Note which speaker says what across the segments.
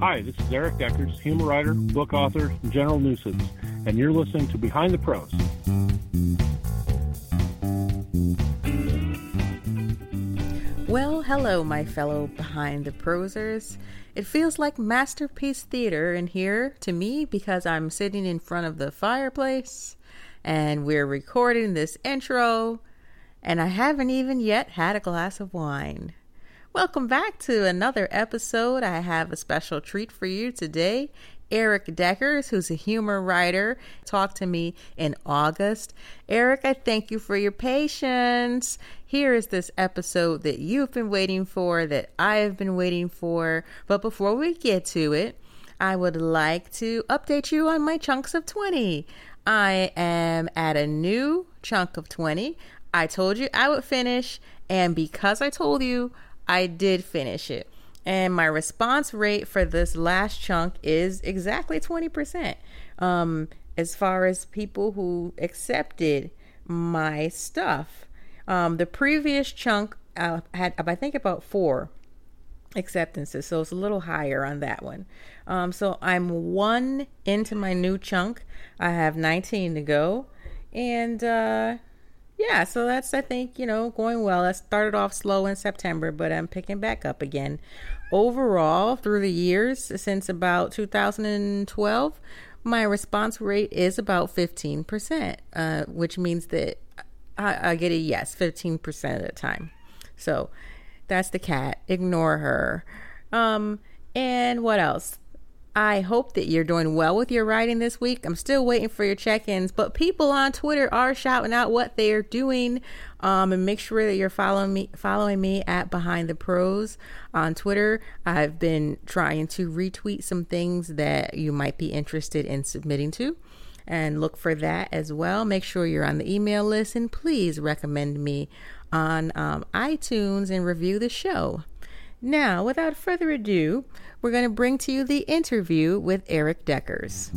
Speaker 1: Hi, this is Erik Deckers, humor writer, book author, general nuisance, and you're listening to Behind the Prose.
Speaker 2: Well, hello, my fellow Behind the Prosers. It feels like Masterpiece Theater in here to me because I'm sitting in front of the fireplace and we're recording this intro, and I haven't even yet had a glass of wine. Welcome back to another episode. I have a special treat for you today. Erik Deckers, who's a humor writer, talked to me in August. Erik, I thank you for your patience. Here is this episode that you've been waiting for, that I have been waiting for. But before we get to it, I would like to update you on my chunks of 20. I am at a new chunk of 20. I told you I would finish, and because I told you, I did finish it. And my response rate for this last chunk is exactly 20%. Um, as far as people who accepted my stuff. Um, the previous chunk uh, had, I think, about four acceptances, so it's a little higher on that one. Um, so I'm one into my new chunk. I have 19 to go. And uh, yeah, so that's I think you know going well. I started off slow in September, but I'm picking back up again. Overall, through the years since about 2012, my response rate is about 15%, uh, which means that I, I get a yes 15% of the time. So that's the cat. Ignore her. Um, and what else? I hope that you're doing well with your writing this week. I'm still waiting for your check ins, but people on Twitter are shouting out what they are doing. Um, and make sure that you're following me, following me at Behind the Prose on Twitter. I've been trying to retweet some things that you might be interested in submitting to. And look for that as well. Make sure you're on the email list and please recommend me on um, iTunes and review the show. Now, without further ado, we're going to bring to you the interview with Erik Deckers.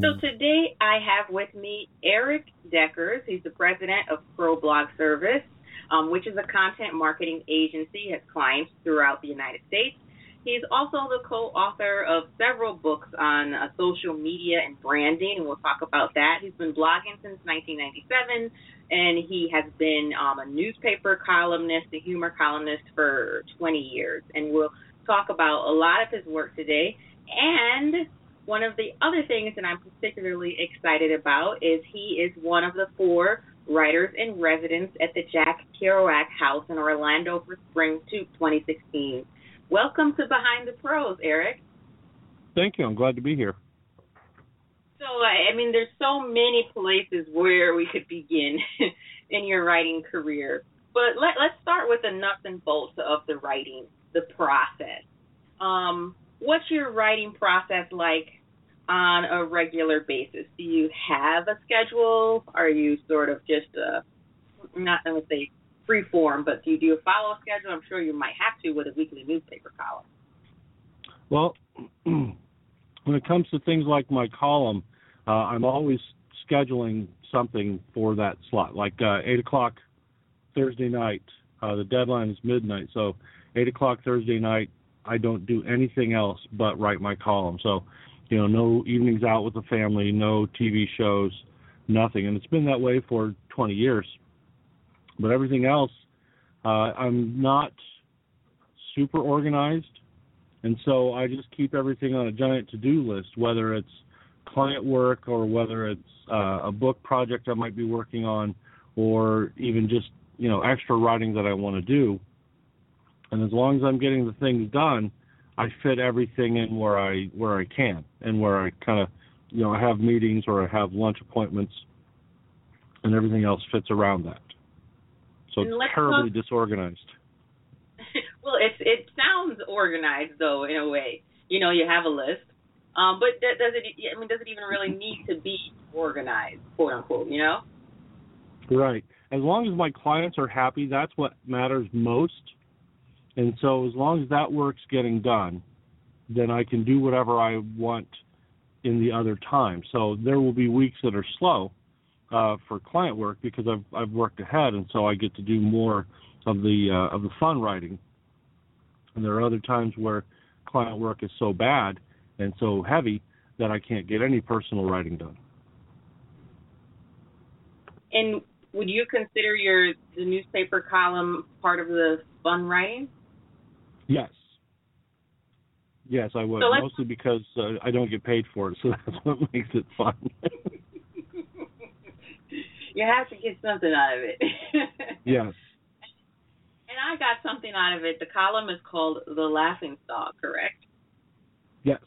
Speaker 3: So today I have with me Erik Deckers. He's the president of Pro Blog Service, um, which is a content marketing agency, has clients throughout the United States. He's also the co-author of several books on uh, social media and branding, and we'll talk about that. He's been blogging since 1997, and he has been um, a newspaper columnist, a humor columnist for 20 years. And we'll talk about a lot of his work today. And one of the other things that I'm particularly excited about is he is one of the four writers in residence at the Jack Kerouac House in Orlando for Spring 2016. Welcome to Behind the Prose, Erik.
Speaker 1: Thank you. I'm glad to be here.
Speaker 3: So, I mean, there's so many places where we could begin in your writing career. But let, let's start with the nuts and bolts of the writing, the process. Um, what's your writing process like on a regular basis? Do you have a schedule? Are you sort of just a, not going to say free form, but do you do a follow up schedule? I'm sure you might have to with a weekly newspaper column.
Speaker 1: Well, when it comes to things like my column, uh, I'm always scheduling something for that slot, like uh, eight o'clock Thursday night. Uh, the deadline is midnight, so eight o'clock Thursday night, I don't do anything else but write my column. So, you know, no evenings out with the family, no TV shows, nothing, and it's been that way for 20 years. But everything else, uh, I'm not super organized, and so I just keep everything on a giant to-do list, whether it's client work or whether it's uh, a book project I might be working on, or even just you know extra writing that I want to do. And as long as I'm getting the things done, I fit everything in where I where I can and where I kind of you know I have meetings or I have lunch appointments, and everything else fits around that. So it's terribly talk- disorganized.
Speaker 3: Well, it's it sounds organized though in a way. You know, you have a list, um, but that, does it? I mean, does it even really need to be organized, quote unquote? You know.
Speaker 1: Right. As long as my clients are happy, that's what matters most. And so, as long as that work's getting done, then I can do whatever I want in the other time. So there will be weeks that are slow, uh, for client work because I've I've worked ahead, and so I get to do more of the uh, of the fun writing. And there are other times where client work is so bad and so heavy that I can't get any personal writing done.
Speaker 3: And would you consider your the newspaper column part of the fun writing?
Speaker 1: Yes. Yes, I would.
Speaker 3: So
Speaker 1: Mostly because uh, I don't get paid for it, so that's what makes it fun.
Speaker 3: you have to get something out of it.
Speaker 1: yes.
Speaker 3: I got something out of it. The column is called The Laughing Stock, correct?
Speaker 1: Yes.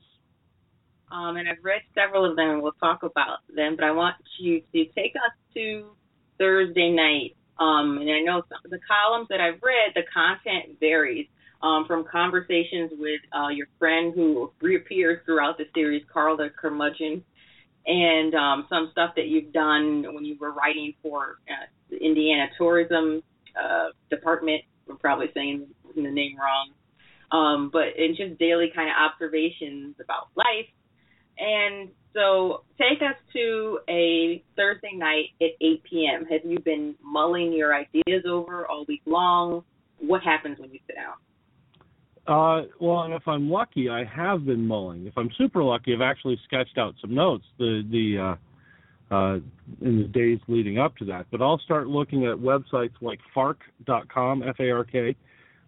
Speaker 3: Um, and I've read several of them, and we'll talk about them. But I want you to take us to Thursday night. Um, and I know some of the columns that I've read, the content varies um, from conversations with uh, your friend who reappears throughout the series, Karl the Curmudgeon, and um, some stuff that you've done when you were writing for uh, the Indiana Tourism uh, Department. I'm probably saying the name wrong. Um, but it's just daily kind of observations about life. And so take us to a Thursday night at 8 p.m. Have you been mulling your ideas over all week long? What happens when you sit down?
Speaker 1: Uh, well, and if I'm lucky, I have been mulling. If I'm super lucky, I've actually sketched out some notes the the uh, uh, in the days leading up to that. But I'll start looking at websites like Fark.com, F-A-R-K,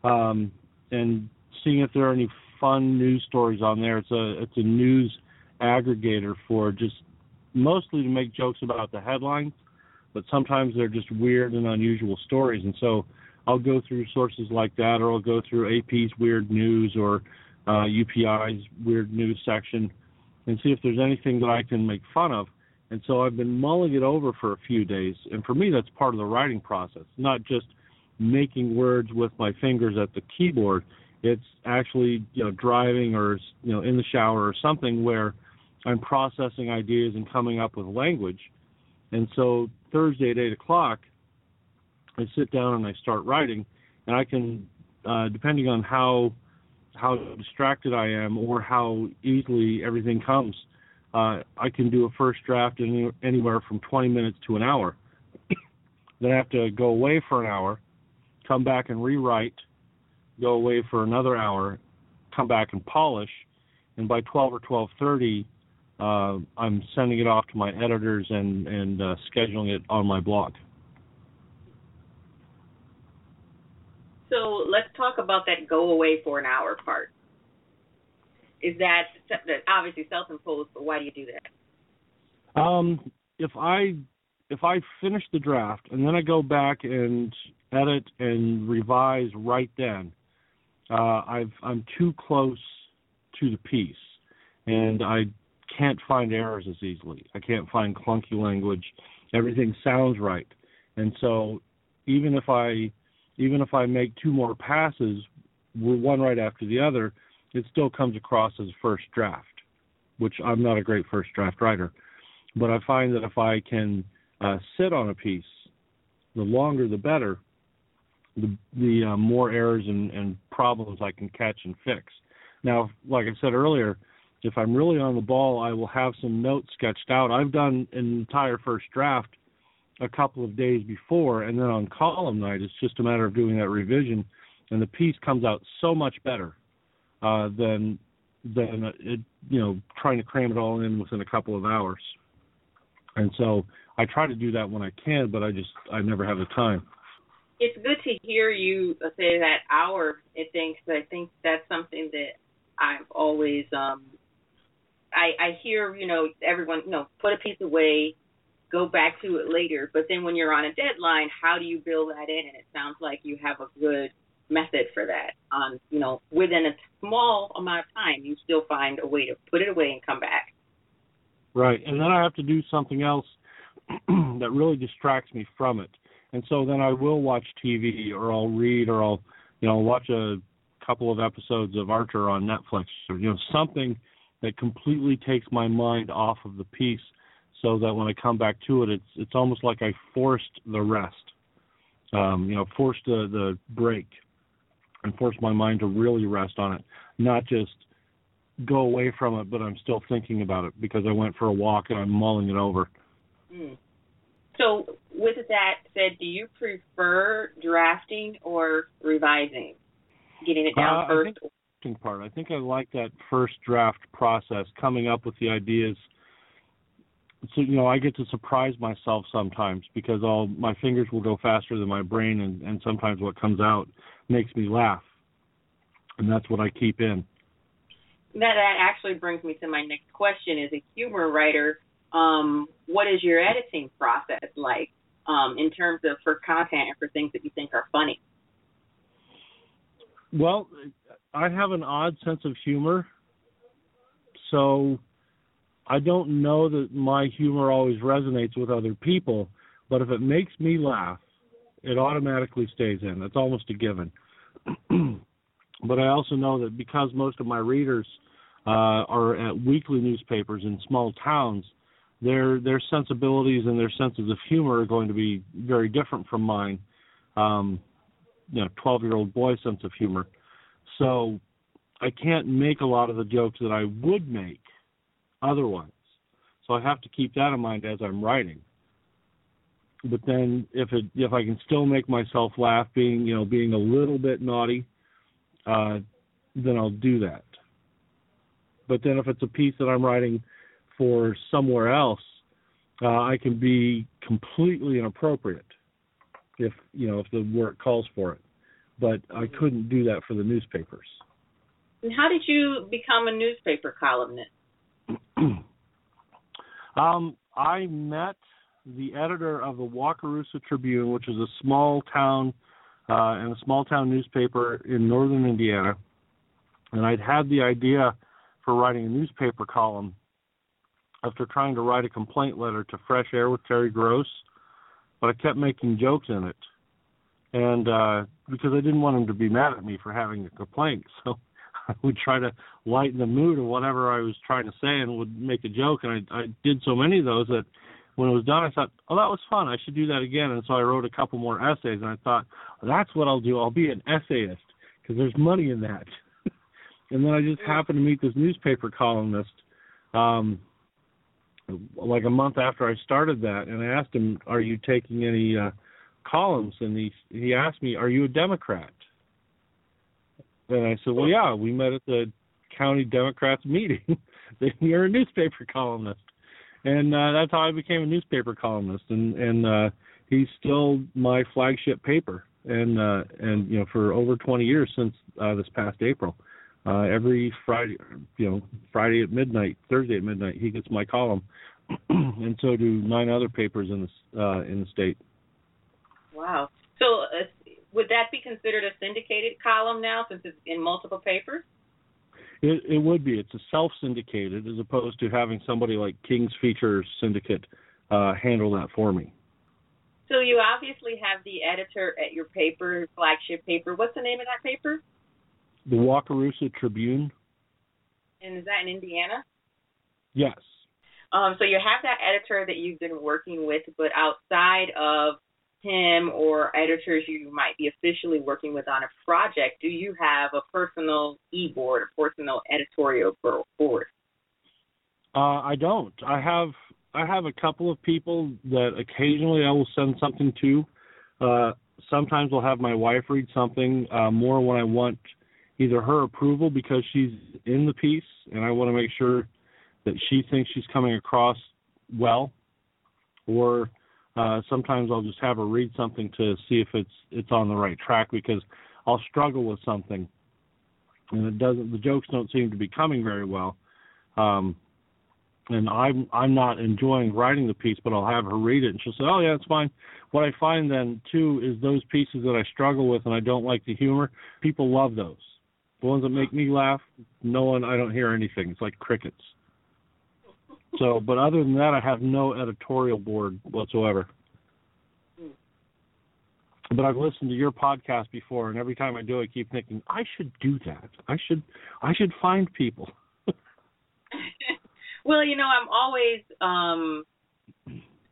Speaker 1: um, and seeing if there are any fun news stories on there. It's a it's a news aggregator for just mostly to make jokes about the headlines, but sometimes they're just weird and unusual stories, and so I'll go through sources like that, or I'll go through AP's Weird News or uh, UPI's Weird News section and see if there's anything that I can make fun of. And so I've been mulling it over for a few days, and for me, that's part of the writing process, not just making words with my fingers at the keyboard. It's actually, you know, driving or you know in the shower or something where I'm processing ideas and coming up with language. And so Thursday at eight o'clock, I sit down and I start writing, and I can, uh, depending on how how distracted I am or how easily everything comes, uh, I can do a first draft in any, anywhere from 20 minutes to an hour. then I have to go away for an hour, come back and rewrite, go away for another hour, come back and polish, and by 12 or 12:30, uh, I'm sending it off to my editors and and uh, scheduling it on my blog.
Speaker 3: So let's talk about that go away for an hour part. Is that obviously self-imposed, but why do you do that?
Speaker 1: Um, if I if I finish the draft and then I go back and edit and revise right then, uh, I've I'm too close to the piece, and I can't find errors as easily. I can't find clunky language. Everything sounds right, and so even if I even if I make two more passes, one right after the other, it still comes across as a first draft, which I'm not a great first draft writer. But I find that if I can uh, sit on a piece, the longer the better, the, the uh, more errors and, and problems I can catch and fix. Now, like I said earlier, if I'm really on the ball, I will have some notes sketched out. I've done an entire first draft a couple of days before, and then on column night, it's just a matter of doing that revision, and the piece comes out so much better uh, than than it, you know trying to cram it all in within a couple of hours. And so I try to do that when I can, but I just I never have the time.
Speaker 3: It's good to hear you say that hour thing because I think that's something that I've always um I I hear you know everyone you know put a piece away go back to it later. But then when you're on a deadline, how do you build that in? And it sounds like you have a good method for that. On you know, within a small amount of time, you still find a way to put it away and come back.
Speaker 1: Right, and then I have to do something else that really distracts me from it. And so then I will watch TV, or I'll read, or I'll you know watch a couple of episodes of Archer on Netflix, or you know something that completely takes my mind off of the piece so that when I come back to it, it's it's almost like I forced the rest, um, you know, forced the the break, and force my mind to really rest on it, not just go away from it, but I'm still thinking about it because I went for a walk and I'm mulling it over.
Speaker 3: Mm. So, with that said, do you prefer drafting or revising, getting it down
Speaker 1: uh,
Speaker 3: first?
Speaker 1: I think, part. I think I like that first draft process, coming up with the ideas. So you know, I get to surprise myself sometimes because all my fingers will go faster than my brain, and and sometimes what comes out makes me laugh, and that's what I keep in.
Speaker 3: That that actually brings me to my next question: As a humor writer, um, what is your editing process like um, in terms of for content and for things that you think are funny?
Speaker 1: Well, I have an odd sense of humor, so I don't know that my humor always resonates with other people, but if it makes me laugh, it automatically stays in. That's almost a given. but I also know that because most of my readers uh, are at weekly newspapers in small towns, their their sensibilities and their senses of humor are going to be very different from mine. Um, you know, twelve year old boy sense of humor. So I can't make a lot of the jokes that I would make otherwise. So I have to keep that in mind as I'm writing. But then if it if I can still make myself laugh being, you know, being a little bit naughty, uh, then I'll do that. But then if it's a piece that I'm writing for somewhere else, uh, I can be completely inappropriate if you know if the work calls for it. But I couldn't do that for the newspapers.
Speaker 3: And how did you become a newspaper columnist?
Speaker 1: um, I met the editor of the Wakarusa Tribune, which is a small town uh, and a small town newspaper in northern Indiana, and I'd had the idea for writing a newspaper column after trying to write a complaint letter to Fresh Air with Terry Gross, but I kept making jokes in it, and uh, because I didn't want him to be mad at me for having a complaint, so I would try to lighten the mood of whatever I was trying to say and would make a joke, and I, I did so many of those that when it was done, I thought, oh, that was fun. I should do that again, and so I wrote a couple more essays, and I thought, that's what I'll do. I'll be an essayist because there's money in that. and then I just happened to meet this newspaper columnist. Um, like a month after I started that, and I asked him, "Are you taking any uh, columns?" And he he asked me, "Are you a Democrat?" And I said, "Well, yeah, we met at the county Democrats meeting. You're a newspaper columnist." And uh, that's how I became a newspaper columnist, and and uh, he's still my flagship paper, and uh, and you know for over 20 years since uh, this past April. Uh, every Friday, you know, Friday at midnight, Thursday at midnight, he gets my column, and so do nine other papers in the uh, in the state.
Speaker 3: Wow. So uh, would that be considered a syndicated column now, since it's in multiple papers?
Speaker 1: It, it would be. It's a self-syndicated, as opposed to having somebody like King's Features Syndicate uh, handle that for me.
Speaker 3: So you obviously have the editor at your paper, flagship paper. What's the name of that paper?
Speaker 1: The Wakarusa Tribune.
Speaker 3: And is that in Indiana?
Speaker 1: Yes.
Speaker 3: Um, so you have that editor that you've been working with, but outside of him or editors you might be officially working with on a project, do you have a personal e-board, a personal editorial board?
Speaker 1: Uh, I don't. I have I have a couple of people that occasionally I will send something to. Uh, sometimes I'll have my wife read something uh, more when I want either her approval because she's in the piece and I want to make sure that she thinks she's coming across well, or uh, sometimes I'll just have her read something to see if it's it's on the right track because I'll struggle with something and it doesn't the jokes don't seem to be coming very well. Um, and I'm I'm not enjoying writing the piece, but I'll have her read it, and she'll say, "Oh yeah, it's fine." What I find then too is those pieces that I struggle with and I don't like the humor, people love those. The ones that make me laugh, no one, I don't hear anything. It's like crickets. So, but other than that, I have no editorial board whatsoever. But I've listened to your podcast before, and every time I do, I keep thinking I should do that. I should, I should find people.
Speaker 3: well, you know, I'm always, um,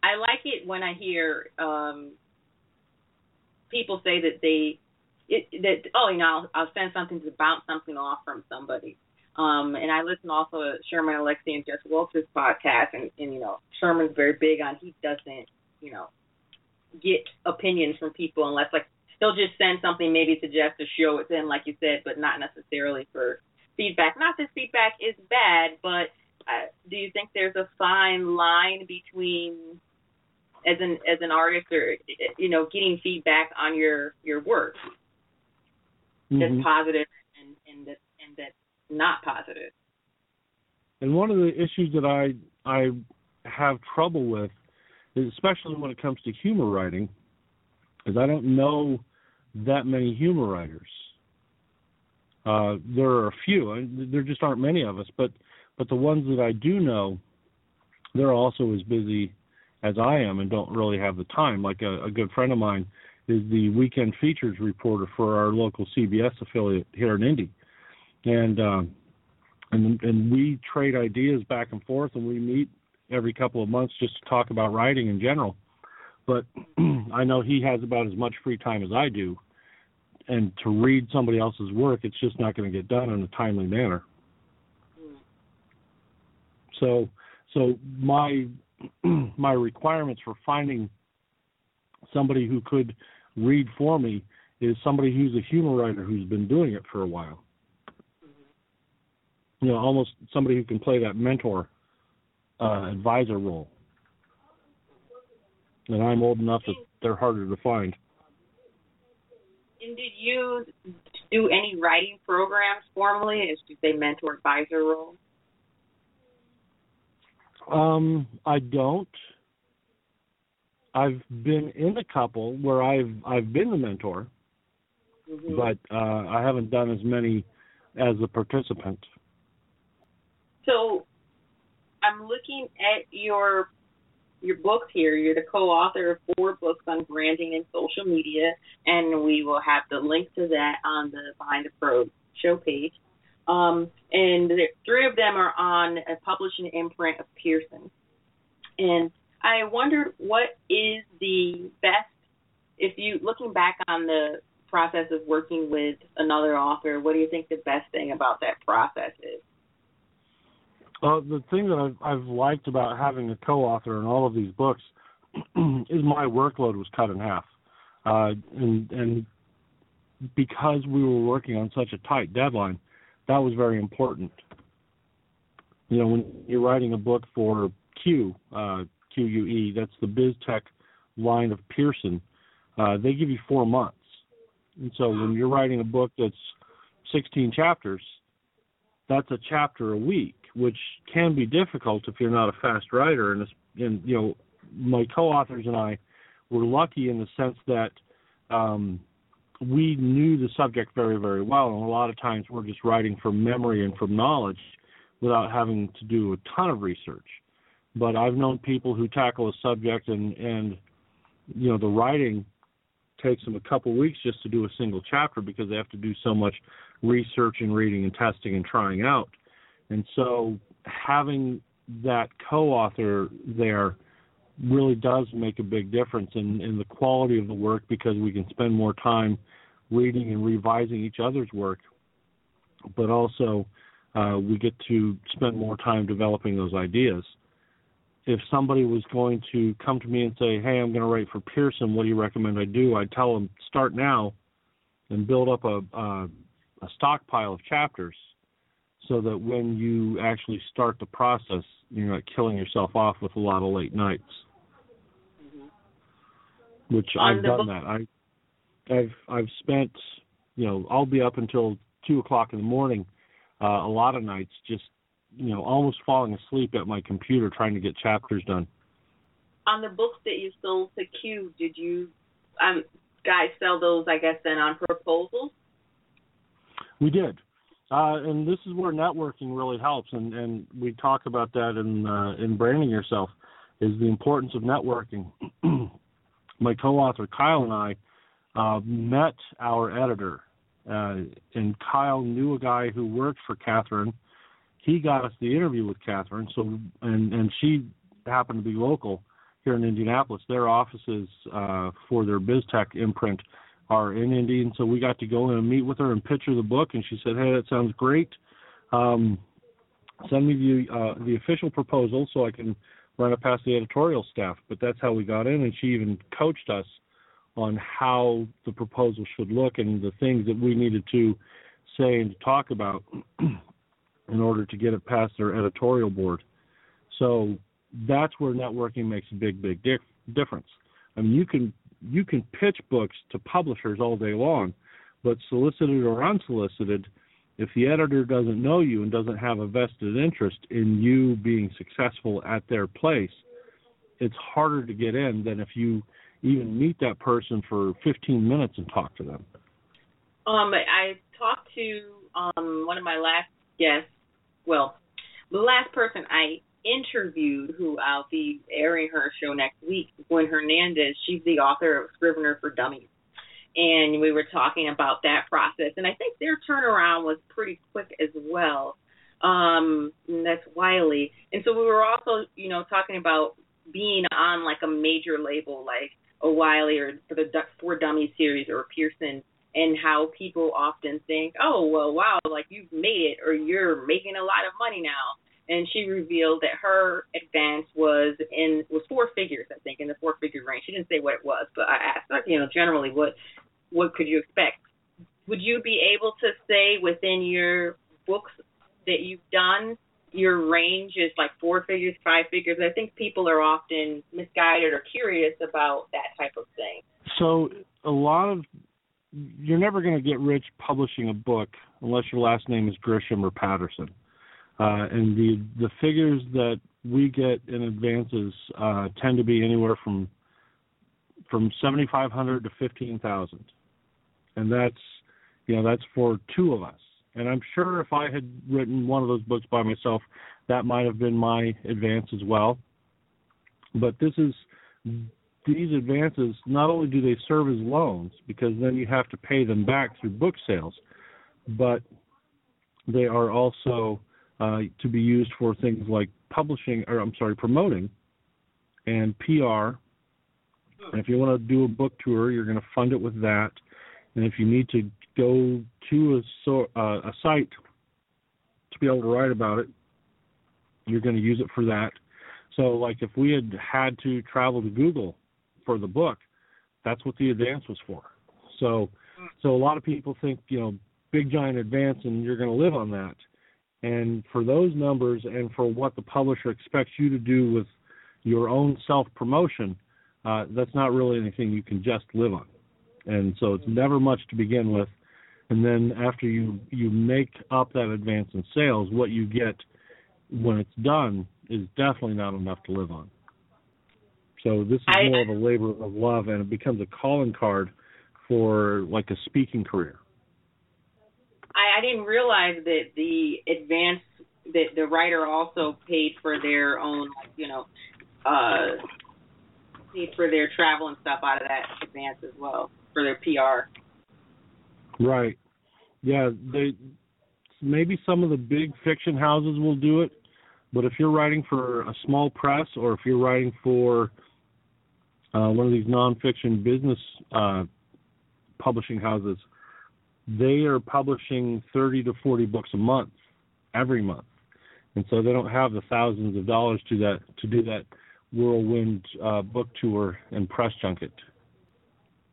Speaker 3: I like it when I hear um, people say that they it, that oh you know I'll, I'll send something to bounce something off from somebody. Um, and I listen also to Sherman Alexie and Jess Walter's podcast, and, and you know Sherman's very big on he doesn't you know get opinions from people unless like they'll just send something, maybe suggest a show it's in, like you said, but not necessarily for feedback. Not that feedback is bad, but uh, do you think there's a fine line between as an as an artist or you know getting feedback on your your work
Speaker 1: Mhm.
Speaker 3: that's positive and and and that's not positive?
Speaker 1: And one of the issues that I I have trouble with, is especially when it comes to humor writing, is I don't know that many humor writers. Uh, there are a few, and there just aren't many of us. But but the ones that I do know, they're also as busy as I am and don't really have the time. Like a, a good friend of mine is the weekend features reporter for our local CBS affiliate here in Indy, and um, and and we trade ideas back and forth, and we meet every couple of months just to talk about writing in general. But I know he has about as much free time as I do, and to read somebody else's work, it's just not going to get done in a timely manner. So, so my my requirements for finding somebody who could read for me is somebody who's a humor writer who's been doing it for a while. You know, almost somebody who can play that mentor uh, advisor role. And I'm old enough that they're harder to find.
Speaker 3: And did you do any writing programs formally? As you say, mentor advisor role?
Speaker 1: Um, I don't. I've been in a couple where I've I've been the mentor,
Speaker 3: Mm-hmm.
Speaker 1: but uh, I haven't done as many as the participant.
Speaker 3: So I'm looking at your your books here. You're the co-author of four books on branding and social media, and we will have the link to that on the Behind the Pro show page. Um, and the, three of them are on a publishing imprint of Pearson. And I wondered what is the best, if you looking back on the process of working with another author, what do you think the best thing about that process is?
Speaker 1: Uh, the thing that I've, I've liked about having a co-author in all of these books is my workload was cut in half, uh, and and because we were working on such a tight deadline, that was very important. You know, when you're writing a book for Que, uh, QUE, that's the BizTech line of Pearson, uh, they give you four months. And so when you're writing a book that's 16 chapters, that's a chapter a week, which can be difficult if you're not a fast writer. And, and you know, my co-authors and I were lucky in the sense that um, we knew the subject very, very well, and a lot of times we're just writing from memory and from knowledge without having to do a ton of research. But I've known people who tackle a subject and and you know the writing takes them a couple weeks just to do a single chapter because they have to do so much research and reading and testing and trying out. And so having that co-author there really does make a big difference in, in the quality of the work because we can spend more time reading and revising each other's work, but also uh, we get to spend more time developing those ideas. If somebody was going to come to me and say, "Hey, I'm going to write for Pearson. What do you recommend I do?" I'd tell them start now and build up a, a, a stockpile of chapters, so that when you actually start the process, you're not killing yourself off with a lot of late nights. Which
Speaker 3: On
Speaker 1: I've done
Speaker 3: book-
Speaker 1: that. I I've I've spent you know I'll be up until two o'clock in the morning uh, a lot of nights just you know almost falling asleep at my computer trying to get chapters done.
Speaker 3: On the books that you sold to Que, did you um, guys sell those, I guess, then on proposals?
Speaker 1: We did, uh, and this is where networking really helps, and and we talk about that in uh, in branding yourself is the importance of networking. my co-author Kyle and I uh, met our editor, uh, and Kyle knew a guy who worked for Catherine. He got us the interview with Catherine, so and and she happened to be local here in Indianapolis. Their offices uh, for their BizTech imprint are in Indy, and so we got to go in and meet with her and her the book. And she said, "Hey, that sounds great. Um, send me the uh, the official proposal so I can run it past the editorial staff." But that's how we got in, and she even coached us on how the proposal should look and the things that we needed to say and to talk about in order to get it past their editorial board. So that's where networking makes a big, big dif- difference. I mean, you can you can pitch books to publishers all day long, but solicited or unsolicited, if the editor doesn't know you and doesn't have a vested interest in you being successful at their place, it's harder to get in than if you even meet that person for 15 minutes and talk to them.
Speaker 3: Um, I talked to um, one of my last guests. Well, the last person I interviewed, who I'll be airing her show next week, Gwen Hernandez. She's the author of Scrivener for Dummies. And we were talking about that process. And I think their turnaround was pretty quick as well. Um, that's Wiley. And so we were also, you know, talking about being on like a major label like a Wiley or for the For Dummies series or Pearson and how people often think, oh, well, wow, like you've made it or you're making a lot of money now and she revealed that her advance was in was four figures, I think, in the four figure range. She didn't say what it was, but I asked her, you know, generally what what could you expect? Would you be able to say within your books that you've done your range is like four figures, five figures? I think people are often misguided or curious about that type of thing.
Speaker 1: So a lot of you're never going to get rich publishing a book unless your last name is Grisham or Patterson. Uh, and the the figures that we get in advances uh, tend to be anywhere from from 7,500 to 15,000, and that's you know that's for two of us. And I'm sure if I had written one of those books by myself, that might have been my advance as well. But this is these advances. Not only do they serve as loans because then you have to pay them back through book sales, but they are also uh, to be used for things like publishing, or I'm sorry, promoting and PR. And if you want to do a book tour, you're going to fund it with that. And if you need to go to a, so, uh, a site to be able to write about it, you're going to use it for that. So, like if we had had to travel to Google for the book, that's what the advance was for. So, so a lot of people think you know big giant advance and you're going to live on that. And for those numbers and for what the publisher expects you to do with your own self promotion, uh, that's not really anything you can just live on. And so it's never much to begin with. And then after you you make up that advance in sales, what you get when it's done is definitely not enough to live on. So this is more of a labor of love, and it becomes a calling card for like a speaking career.
Speaker 3: I, I didn't realize that the advance that the writer also paid for their own, like, you know, uh, paid for their travel and stuff out of that advance as well for their PR.
Speaker 1: Right. Yeah. They maybe some of the big fiction houses will do it, but if you're writing for a small press or if you're writing for uh, one of these nonfiction business uh, publishing houses, they are publishing 30 to 40 books a month every month. And so they don't have the thousands of dollars to that to do that whirlwind uh, book tour and press junket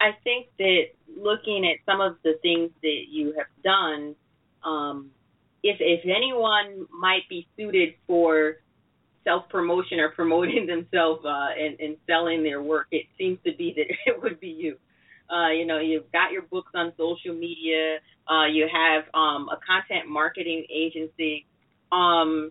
Speaker 3: i think that looking at some of the things that you have done um, if if anyone might be suited for self promotion or promoting themselves uh, and, and selling their work it seems to be that it would be you uh, you know, you've got your books on social media. Uh, you have um, a content marketing agency. Um,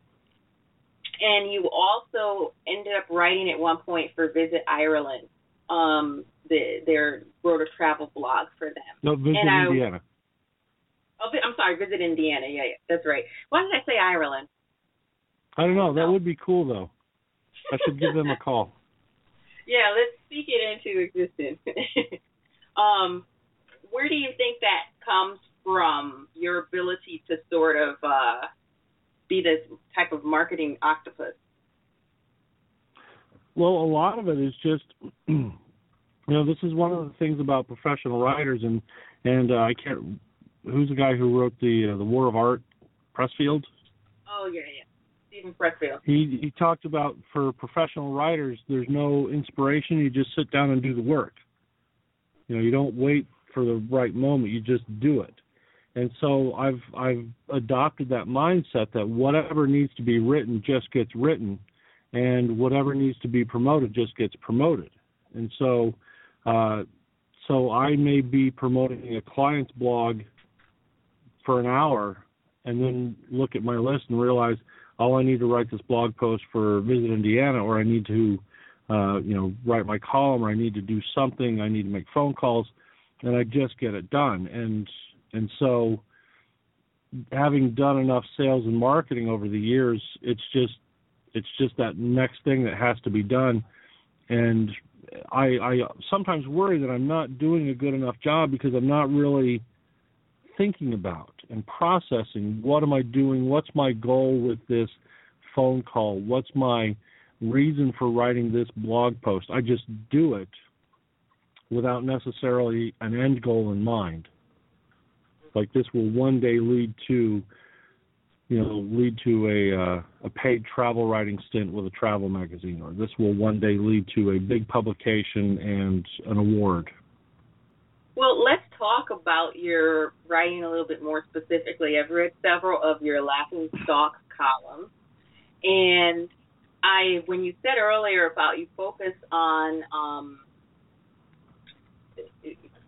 Speaker 3: and you also ended up writing at one point for Visit Ireland. Um, the, their wrote a travel blog for them.
Speaker 1: No, Visit Indiana.
Speaker 3: Oh, I'm sorry, Visit Indiana. Yeah, yeah, that's right. Why did I say Ireland?
Speaker 1: I don't know. That would be cool, though. I should give them a call.
Speaker 3: Yeah, let's speak it into existence. Um, where do you think that comes from? Your ability to sort of uh, be this type of marketing octopus.
Speaker 1: Well, a lot of it is just, you know, this is one of the things about professional writers, and and uh, I can't. Who's the guy who wrote the uh, the War of Art? Pressfield.
Speaker 3: Oh yeah, yeah. Steven Pressfield.
Speaker 1: He he talked about for professional writers, there's no inspiration. You just sit down and do the work. You know, you don't wait for the right moment; you just do it. And so I've I've adopted that mindset that whatever needs to be written just gets written, and whatever needs to be promoted just gets promoted. And so, uh, so I may be promoting a client's blog for an hour, and then look at my list and realize, oh, I need to write this blog post for Visit Indiana, or I need to, uh, you know, write my column, or I need to do something, I need to make phone calls, and I just get it done. And and so, having done enough sales and marketing over the years, it's just it's just that next thing that has to be done. And I, I sometimes worry that I'm not doing a good enough job because I'm not really thinking about and processing what am I doing, what's my goal with this phone call, what's my reason for writing this blog post. I just do it without necessarily an end goal in mind. Like this will one day lead to you know, lead to a uh, a paid travel writing stint with a travel magazine, or this will one day lead to a big publication and an award.
Speaker 3: Well, let's talk about your writing a little bit more specifically. I've read several of your Laughing Stock columns, and I, when you said earlier about you focus on um,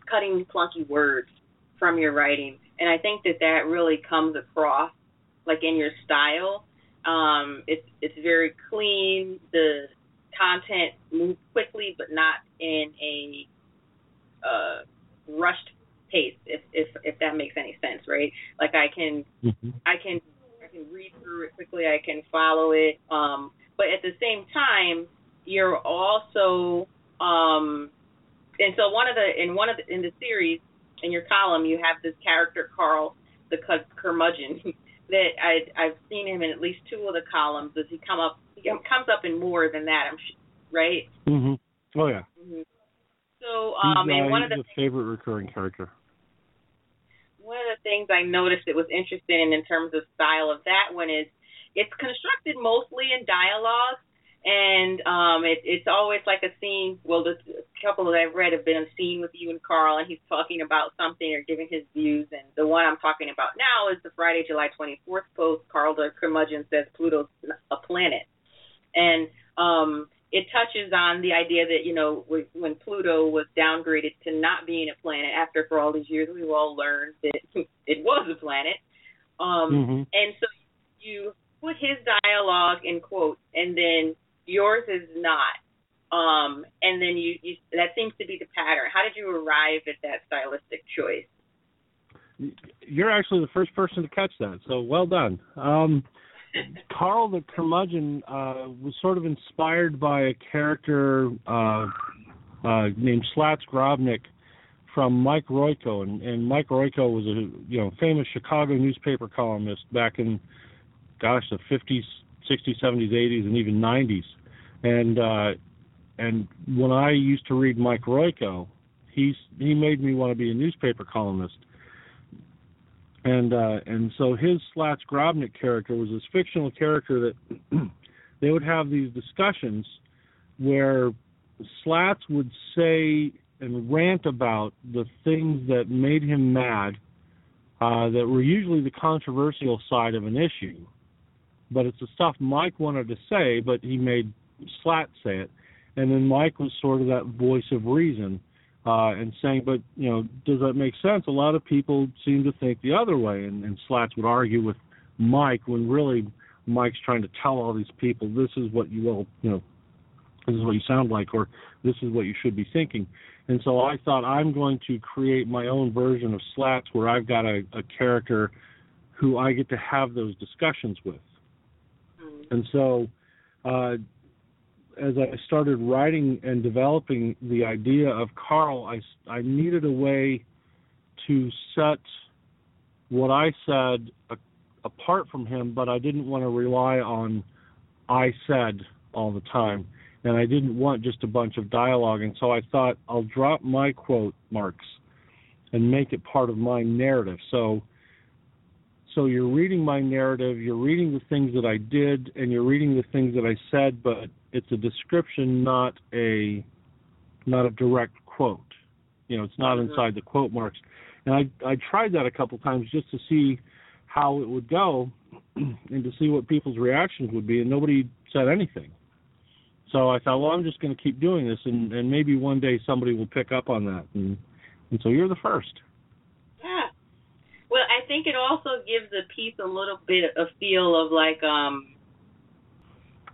Speaker 3: cutting clunky words from your writing, and I think that that really comes across like in your style. Um, it's it's very clean. The content moves quickly, but not in a uh, rushed pace. If if if that makes any sense, right? Like I can mm-hmm. I can I can read through it quickly. I can follow it. Um, but at the same time, you're also um, and so one of the in one of the in the series in your column you have this character Karl the curmudgeon that I I've seen him in at least two of the columns. Does he come up? He comes up in more than that. I'm sure, right.
Speaker 1: Mhm. Oh yeah.
Speaker 3: Mm-hmm. So um,
Speaker 1: he's,
Speaker 3: and one
Speaker 1: of
Speaker 3: the
Speaker 1: favorite recurring character.
Speaker 3: One of the things I noticed that was interesting in terms of style of that one is it's constructed mostly in dialogue and um it, it's always like a scene well the couple that i've read have been a scene with you and karl and he's talking about something or giving his views and the one i'm talking about now is the friday july 24th post karl the curmudgeon says pluto's a planet and um it touches on the idea that you know when pluto was downgraded to not being a planet after for all these years we've all learned that it was a planet um
Speaker 1: mm-hmm.
Speaker 3: and so you put his dialogue in quotes and then yours is not. Um, and then you, you that seems to be the pattern. How did you arrive at that stylistic choice?
Speaker 1: You're actually the first person to catch that, so well done. Um, Karl the curmudgeon uh, was sort of inspired by a character uh, uh, named Slats Grobnik from Mike Royko, and, and Mike Royko was a you know famous Chicago newspaper columnist back in, gosh, the 50s, 60s, 70s, 80s, and even 90s. And uh, and when I used to read Mike Royko, he's he made me want to be a newspaper columnist. And uh, and so his Slats Grobnik character was this fictional character that they would have these discussions where Slats would say and rant about the things that made him mad uh, that were usually the controversial side of an issue. But it's the stuff Mike wanted to say, but he made Slat say it, and then Mike was sort of that voice of reason uh, and saying, but you know, does that make sense? A lot of people seem to think the other way, and, and Slats would argue with Mike when really Mike's trying to tell all these people this is what you will, you know, this is what you sound like, or this is what you should be thinking. And so I thought I'm going to create my own version of Slats where I've got a, a character who I get to have those discussions with. And so uh, as I started writing and developing the idea of Karl, I, I needed a way to set what I said a, apart from him, but I didn't want to rely on I said all the time. And I didn't want just a bunch of dialogue. And so I thought I'll drop my quote marks and make it part of my narrative. So so you're reading my narrative, you're reading the things that I did, and you're reading the things that I said, but it's a description, not a not a direct quote. You know, it's not
Speaker 3: Mhm.
Speaker 1: inside the quote marks. And I I tried that a couple times just to see how it would go and to see what people's reactions would be, and nobody said anything. So I thought, well, I'm just going to keep doing this, and and maybe one day somebody will pick up on that, and and so you're the first.
Speaker 3: Yeah. Well, I think it also gives the piece a little bit of feel of like um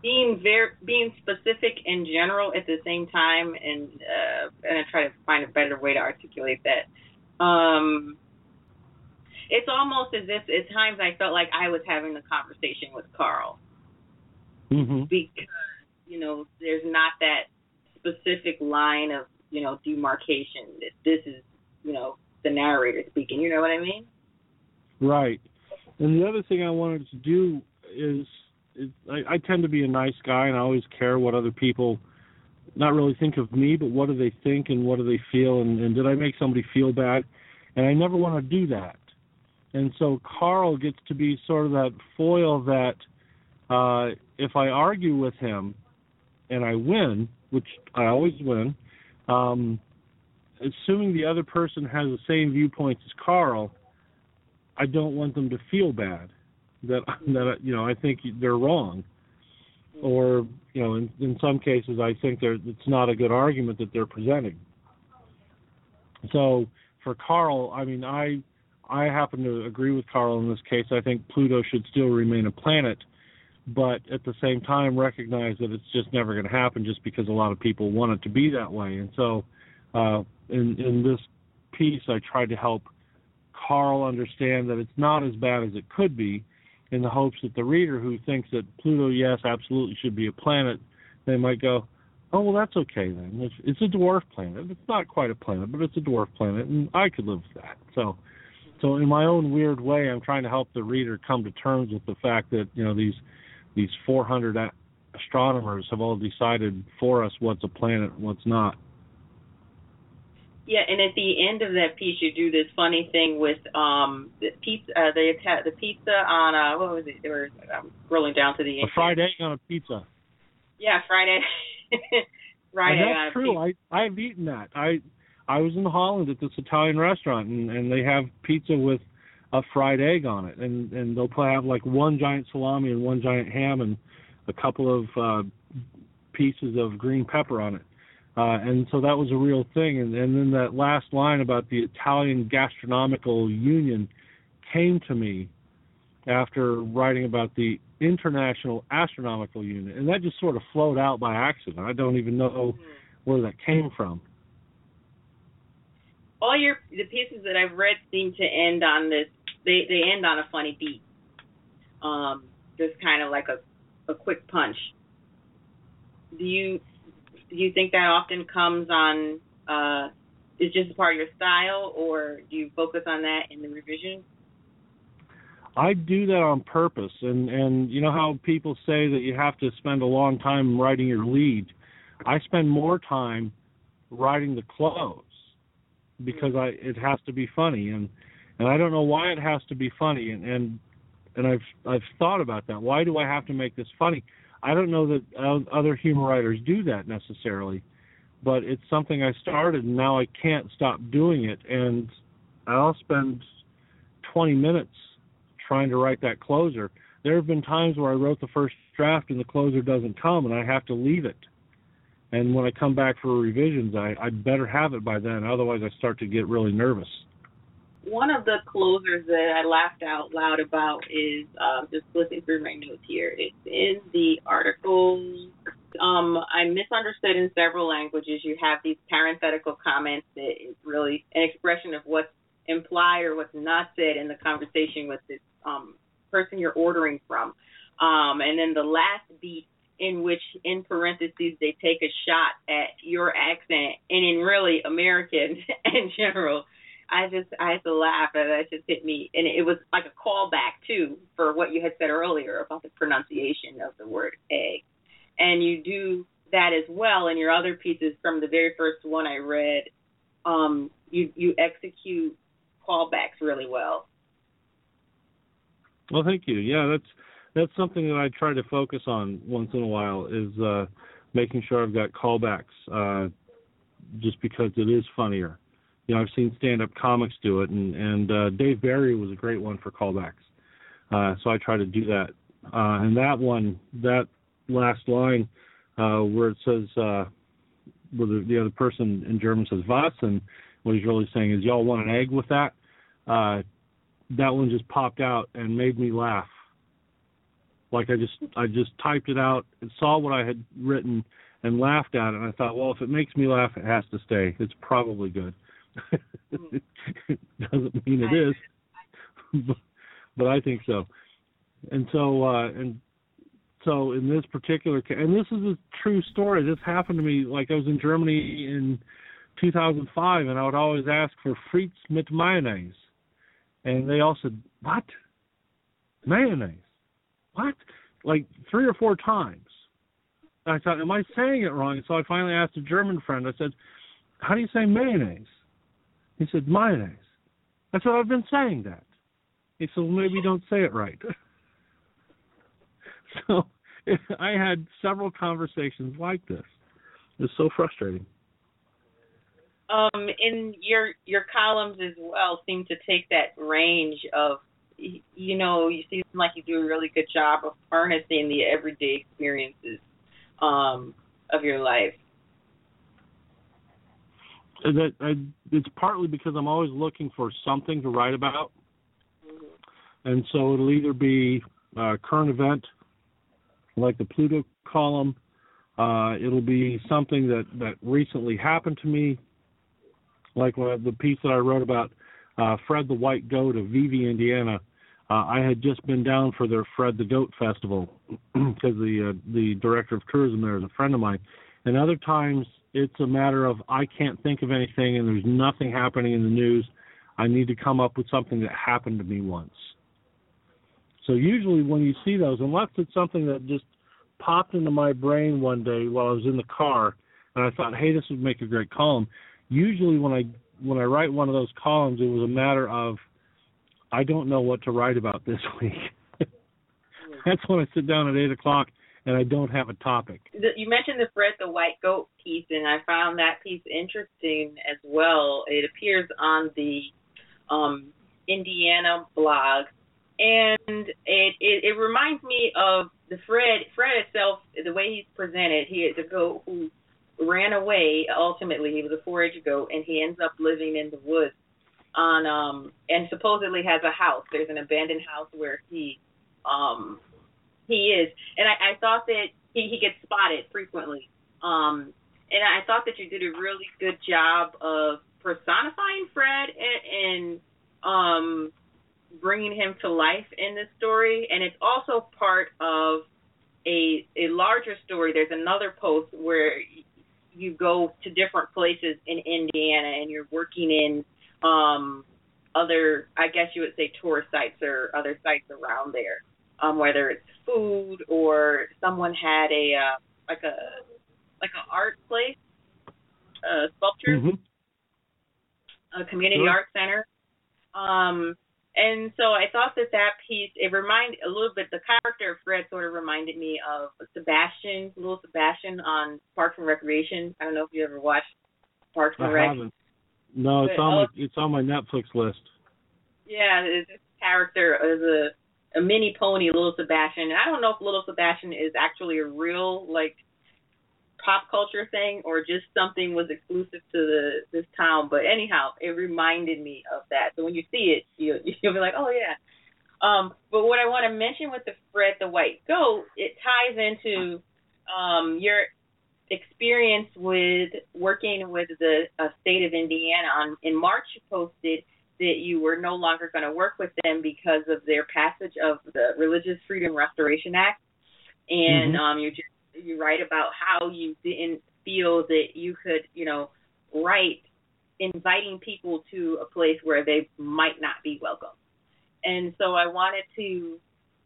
Speaker 3: being very being specific in general at the same time and uh and I try to find a better way to articulate that. Um it's almost as if at times I felt like I was having a conversation with Karl
Speaker 1: hmm
Speaker 3: because you know there's not that specific line of you know demarcation that this is you know the narrator speaking you know what i mean
Speaker 1: Right. And the other thing I wanted to do is, is I, I tend to be a nice guy, and I always care what other people not really think of me, but what do they think and what do they feel, and, and did I make somebody feel bad? And I never want to do that. And so Karl gets to be sort of that foil that uh, if I argue with him and I win, which I always win, um, assuming the other person has the same viewpoints as Karl, I don't want them to feel bad that that you know I think they're wrong, or you know in in some cases I think they're it's not a good argument that they're presenting. So for Karl, I mean I I happen to agree with Karl in this case. I think Pluto should still remain a planet, but at the same time recognize that it's just never going to happen just because a lot of people want it to be that way. And so uh, in in this piece, I tried to help Karl understand that it's not as bad as it could be, in the hopes that the reader who thinks that Pluto, yes, absolutely should be a planet, they might go, oh well, that's okay then. It's, it's a dwarf planet. It's not quite a planet, but it's a dwarf planet, and I could live with that. So, so in my own weird way, I'm trying to help the reader come to terms with the fact that you know these these 400 astronomers have all decided for us what's a planet and what's not.
Speaker 3: Yeah and at the end of that piece you do this funny thing with um the pizza uh, the Ita- the pizza on uh what was it they were um, scrolling down to the end.
Speaker 1: A fried egg on a pizza.
Speaker 3: yeah friday friday
Speaker 1: and
Speaker 3: on a
Speaker 1: that's true.
Speaker 3: pizza.
Speaker 1: I I've eaten that. I I was in Holland at this Italian restaurant and and they have pizza with a fried egg on it and and they'll have like one giant salami and one giant ham and a couple of uh pieces of green pepper on it. Uh and so that was a real thing and and then that last line about the Italian gastronomical union came to me after writing about the International Astronomical Union and that just sort of flowed out by accident. I don't even know where that came from.
Speaker 3: all your the pieces that I've read seem to end on this. They they end on a funny beat. Um, just kind of like a a quick punch. Do you do you think that often comes on? Uh, is just a part of your style, or do you focus on that in the revision?
Speaker 1: I do that on purpose, and and you know how people say that you have to spend a long time writing your lead. I spend more time writing the close because I it has to be funny, and and I don't know why it has to be funny, and and and I've I've thought about that. Why do I have to make this funny? I don't know that other humor writers do that necessarily, but it's something I started, and now I can't stop doing it, and I'll spend 20 minutes trying to write that closer. There have been times where I wrote the first draft and the closer doesn't come and I have to leave it. And when I come back for revisions, I I better have it by then. Otherwise, I start to get really nervous.
Speaker 3: One of the closers that I laughed out loud about is uh, just flipping through my notes here. It's in the article. Um, I misunderstood in several languages. You have these parenthetical comments that is really an expression of what's implied or what's not said in the conversation with this um, person you're ordering from. Um, and then the last beat in which, in parentheses, they take a shot at your accent and in really American in general. I just I had to laugh and that just hit me and it was like a callback too for what you had said earlier about the pronunciation of the word egg. And you do that as well in your other pieces from the very first one I read. Um, you you execute callbacks really well.
Speaker 1: Well, thank you. Yeah, that's that's something that I try to focus on once in a while is uh, making sure I've got callbacks, uh, just because it is funnier. You know I've seen stand-up comics do it, and and uh, Dave Barry was a great one for callbacks. Uh, so I try to do that. Uh, and that one, that last line uh, where it says uh, where the, the other person in German says was, and what he's really saying is y'all want an egg with that. Uh, that one just popped out and made me laugh. Like I just I just typed it out and saw what I had written and laughed at it and I thought, well if it makes me laugh it has to stay. It's probably good. Doesn't mean it is. but, but I think so. And so uh and so in this particular case, and this is a true story. This happened to me. Like I was in Germany in 2005, and I would always ask for frites mit mayonnaise, and they all said, "What? Mayonnaise? What?" Like three or four times. And I thought, "Am I saying it wrong?" And so I finally asked a German friend. I said, "How do you say mayonnaise?" He said, "Mayonnaise." I said, "I've been saying that." He said, "Well, maybe you don't say it right." so I had several conversations like this. It was so frustrating.
Speaker 3: Um, in your your columns as well seem to take that range of, you know, you seem like you do a really good job of harnessing the everyday experiences um, of your life.
Speaker 1: That I, it's partly because I'm always looking for something to write about, mm-hmm. and so it'll either be a current event like the Pluto column. Uh, it'll be something that, that recently happened to me, like the piece that I wrote about uh, Fred the White Goat of Vevay, Indiana. Uh, I had just been down for their Fred the Goat Festival because the uh, the director of tourism there is a friend of mine. And other times it's a matter of I can't think of anything and there's nothing happening in the news. I need to come up with something that happened to me once. So usually when you see those, unless it's something that just popped into my brain one day while I was in the car, and I thought, hey, this would make a great column. Usually when I when I write one of those columns, it was a matter of I don't know what to write about this week. That's when I sit down at eight o'clock and I don't have a topic.
Speaker 3: You mentioned the Fred the White Goat piece, and I found that piece interesting as well. It appears on the um, Indiana blog and it, it it reminds me of the Fred Fred itself, the way he's presented. He is a goat who ran away. Ultimately, he was a four-H goat, and he ends up living in the woods on um and supposedly has a house. There's an abandoned house where he um he is, and I, I thought that he he gets spotted frequently. Um, and I thought that you did a really good job of personifying Fred and, and um bringing him to life in this story, and it's also part of a a larger story. There's another post where you go to different places in Indiana and you're working in um other I guess you would say tourist sites or other sites around there. Um whether it's food or someone had a uh like a like an art place, a sculpture,
Speaker 1: mm-hmm.
Speaker 3: a community sure. art center. Um and so I thought that that piece it reminded a little bit the character of Fred sort of reminded me of Sebastian, little Sebastian on Parks and Recreation. I don't know if you ever watched Parks and
Speaker 1: I
Speaker 3: Rec.
Speaker 1: haven't. No, it's but, on my oh. it's on my Netflix list.
Speaker 3: Yeah, this character is a a mini pony, little Sebastian. And I don't know if little Sebastian is actually a real like pop culture thing or just something was exclusive to the this town. But anyhow, it reminded me of that. So when you see it, you you'll be like, oh yeah. Um, but what I want to mention with the Fred the White Goat, it ties into um, your experience with working with the uh, state of Indiana. On in March, you posted that you were no longer going to work with them because of their passage of the Religious Freedom Restoration Act, and mm-hmm. um, you just you write about how you didn't feel that you could, you know, write inviting people to a place where they might not be welcome. And so I wanted to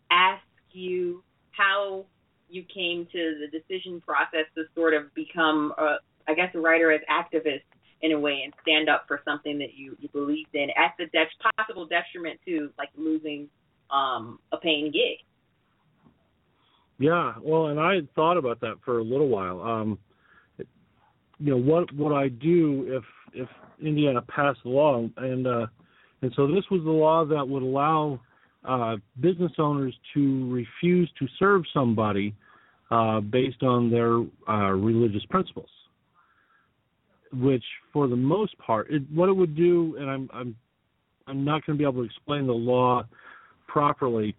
Speaker 3: ask you how you came to the decision process to sort of become, a, I guess, a writer as activist in a way and stand up for something that you, you believed in at the de- possible detriment to like losing um, a paying gig.
Speaker 1: Yeah, well, and I had thought about that for a little while. Um, you know, what would I do if if Indiana passed the law, and uh, and so this was the law that would allow uh, business owners to refuse to serve somebody uh, based on their uh, religious principles. Which, for the most part, it, what it would do, and I'm I'm I'm not going to be able to explain the law properly,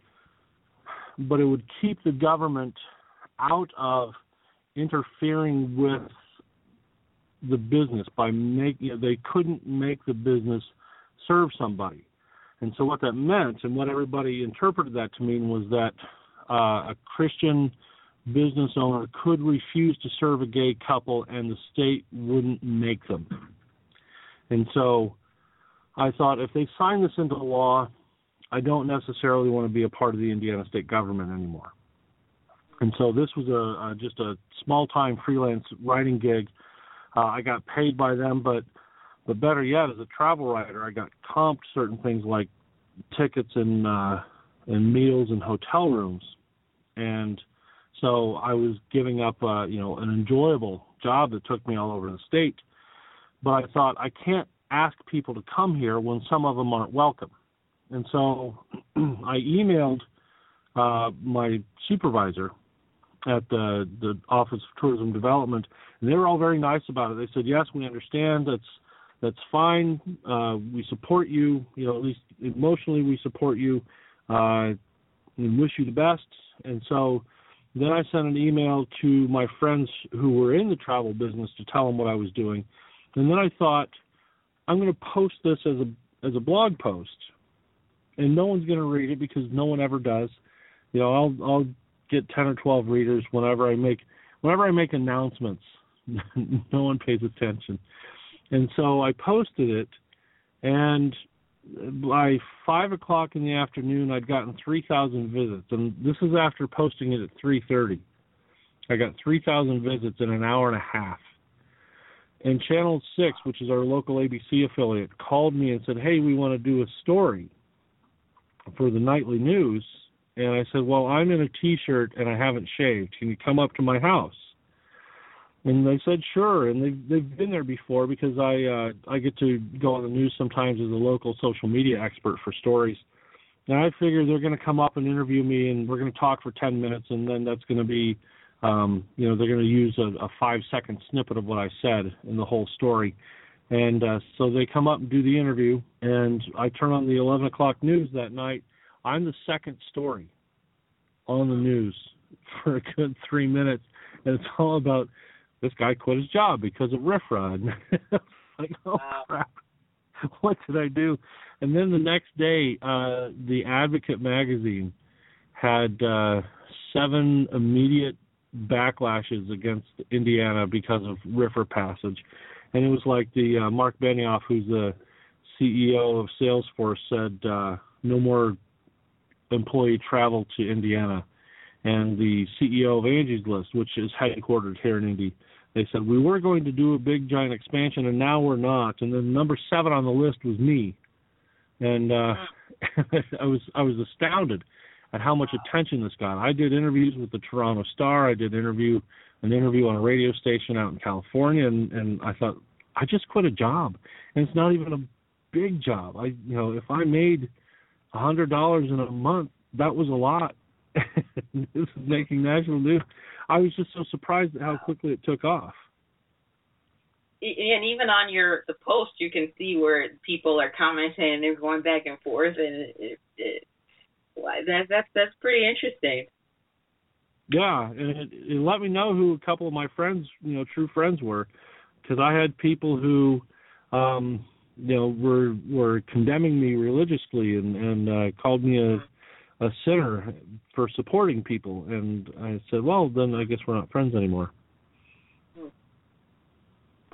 Speaker 1: but it would keep the government out of interfering with the business by making they couldn't make the business serve somebody. And so what that meant and what everybody interpreted that to mean was that uh, a Christian business owner could refuse to serve a gay couple and the state wouldn't make them. And so I thought if they sign this into law, I don't necessarily want to be a part of the Indiana state government anymore. And so this was a, a just a small time freelance writing gig. Uh, I got paid by them, but but better yet, as a travel writer, I got comped certain things like tickets and uh, and meals and hotel rooms, and so I was giving up, uh, you know, an enjoyable job that took me all over the state. But I thought I can't ask people to come here when some of them aren't welcome. And so I emailed uh, my supervisor at the the Office of Tourism Development, and they were all very nice about it. They said, "Yes, we understand. That's that's fine. Uh, we support you. You know, at least emotionally, we support you, uh, and wish you the best." And so then I sent an email to my friends who were in the travel business to tell them what I was doing, and then I thought, I'm going to post this as a as a blog post, and no one's going to read it because no one ever does. You know, I'll I'll get ten or twelve readers whenever I make whenever I make announcements. no one pays attention, and so I posted it, and by five o'clock in the afternoon, I'd gotten three thousand visits, and this is after posting it at three thirty. I got three thousand visits in an hour and a half. And Channel Six, which is our local ABC affiliate, called me and said, "Hey, we want to do a story for the nightly news." And I said, "Well, I'm in a T-shirt and I haven't shaved. Can you come up to my house?" And they said sure, and they've they've been there before because I uh, I get to go on the news sometimes as a local social media expert for stories. And I figure they're going to come up and interview me, and we're going to talk for ten minutes, and then that's going to be, um, you know, they're going to use a, a five second snippet of what I said in the whole story. And uh, so they come up and do the interview, and I turn on the eleven o'clock news that night. I'm the second story on the news for a good three minutes, and it's all about this guy quit his job because of riff RFRA. like, oh wow. crap, what did I do? And then the next day, uh, the Advocate magazine had uh, seven immediate backlashes against Indiana because of RFRA passage, and it was like the uh, Marc Benioff, who's the CEO of Salesforce, said uh, no more employee travel to Indiana and the CEO of Angie's List, which is headquartered here in Indy, they said we were going to do a big giant expansion and now we're not. And then number seven on the list was me, and uh, I was I was astounded at how much attention this got. I did interviews with the Toronto Star. I did interview an interview on a radio station out in California, and and I thought I just quit a job, and it's not even a big job. I you know if I made a hundred dollars in a month, that was a lot. this is making national news. I was just so surprised at how quickly it took off.
Speaker 3: And even on your the post, you can see where people are commenting and they're going back and forth, and it, it, it, that's that's that's pretty interesting.
Speaker 1: Yeah, and it, it let me know who a couple of my friends, you know, true friends were, because I had people who, um, you know, were were condemning me religiously and and uh, called me a a sinner for supporting people. And I said, well, then I guess we're not friends anymore.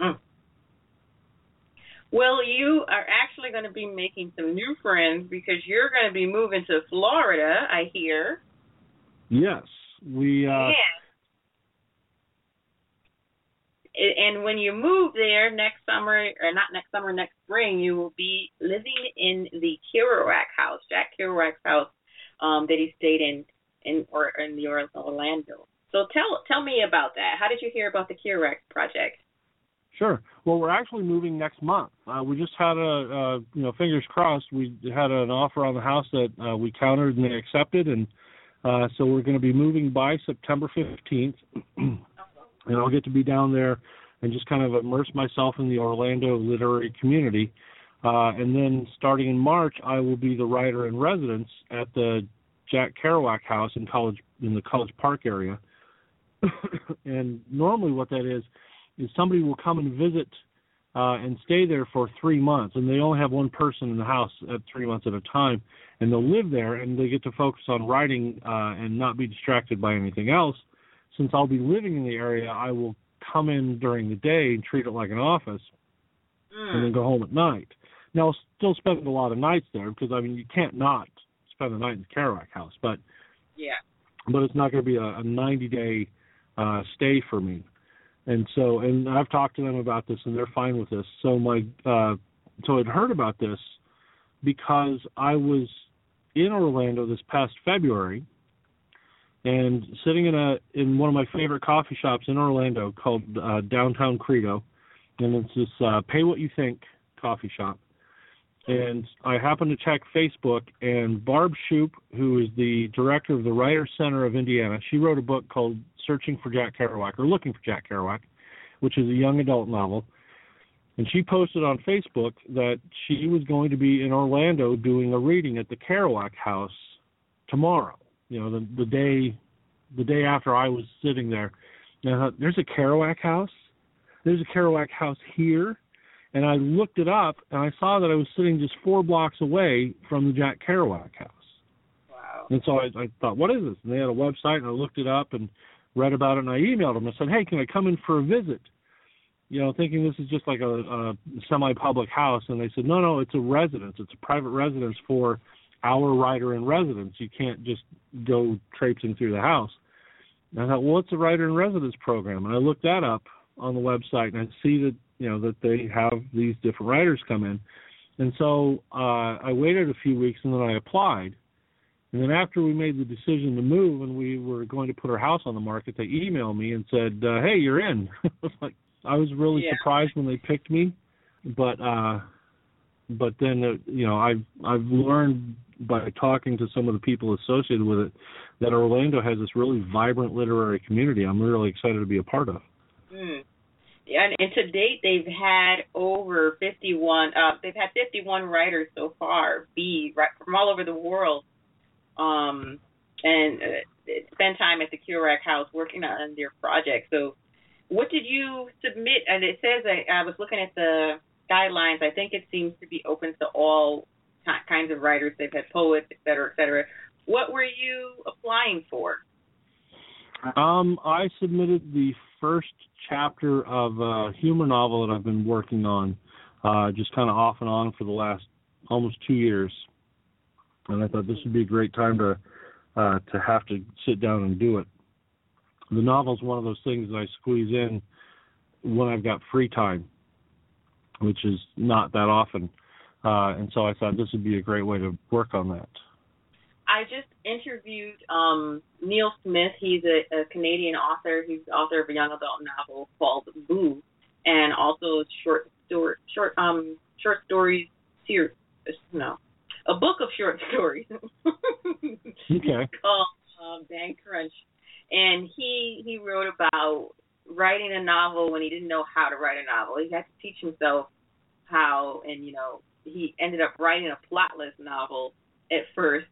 Speaker 3: Mm. Well, you are actually going to be making some new friends because you're going to be moving to Florida, I hear.
Speaker 1: Yes, we. Uh, yeah.
Speaker 3: And when you move there next summer, or not next summer, next spring, you will be living in the Kerouac house, Jack Kerouac's house um, that he stayed in in or in the Orlando. So tell tell me about that. How did you hear about the Kerouac project?
Speaker 1: Sure. Well, we're actually moving next month. Uh, we just had a, you know, fingers crossed. We had an offer on the house that uh, we countered and they accepted, and uh, so we're going to be moving by September 15th, and I'll get to be down there and just kind of immerse myself in the Orlando literary community. Uh, and then starting in March, I will be the writer in residence at the Jack Kerouac House in College in the College Park area. and normally, what that is is somebody will come and visit uh, and stay there for three months, and they only have one person in the house at three months at a time, and they'll live there, and they get to focus on writing uh, and not be distracted by anything else. Since I'll be living in the area, I will come in during the day and treat it like an office,
Speaker 3: mm.
Speaker 1: and then go home at night. Now, still spend a lot of nights there because I mean you can't not spend the night in the Kerouac house, but
Speaker 3: yeah,
Speaker 1: but it's not going to be a, a 90 day uh, stay for me. And so, and I've talked to them about this, and they're fine with this. So my, uh, so I'd heard about this because I was in Orlando this past February, and sitting in a in one of my favorite coffee shops in Orlando called uh, Downtown Credo, and it's this uh, pay what you think coffee shop. And I happened to check Facebook, and Barb Shoup, who is the director of the Writers Center of Indiana, she wrote a book called Searching for Jack Kerouac or Looking for Jack Kerouac, which is a young adult novel. And she posted on Facebook that she was going to be in Orlando doing a reading at the Kerouac House tomorrow. You know, the the day the day after I was sitting there. And there's a Kerouac House. There's a Kerouac House here and I looked it up, and I saw that I was sitting just four blocks away from the Jack Kerouac house.
Speaker 3: Wow.
Speaker 1: And so I, I thought, what is this? And they had a website, and I looked it up and read about it, and I emailed them. I said, hey, can I come in for a visit? You know, thinking this is just like a, a semi-public house, and they said, no, no, it's a residence. It's a private residence for our writer in residence. You can't just go traipsing through the house. And I thought, well, what's a writer in residence program? And I looked that up on the website, and I see that you know that they have these different writers come in. And so uh i waited a few weeks and then i applied. And then after we made the decision to move and we were going to put our house on the market they emailed me and said uh, hey you're in. Like i was really
Speaker 3: yeah.
Speaker 1: surprised when they picked me but uh but then uh, you know i've i've learned by talking to some of the people associated with it that orlando has this really vibrant literary community i'm really excited to be a part of.
Speaker 3: Mm and, and to date they've had over 51 uh they've had 51 writers so far be right from all over the world. Um and uh, spend time at the Kerouac house working on their project. So what did you submit? And it says I, I was looking at the guidelines. I think it seems to be open to all kinds of writers. They've had poets et cetera et cetera. What were you applying for?
Speaker 1: Um, I submitted the first chapter of a humor novel that I've been working on, uh, just kind of off and on for the last almost two years, and I thought this would be a great time to uh, to have to sit down and do it. The novel is one of those things that I squeeze in when I've got free time, which is not that often, uh, and so I thought this would be a great way to work on that.
Speaker 3: I just interviewed um, Neil Smith. He's a, a Canadian author. He's the author of a young adult novel called Boo, and also short story, short um short stories series. No, a book of short stories.
Speaker 1: okay.
Speaker 3: Called um, Bang Crunch, and he he wrote about writing a novel when he didn't know how to write a novel. He had to teach himself how, and you know, he ended up writing a plotless novel at first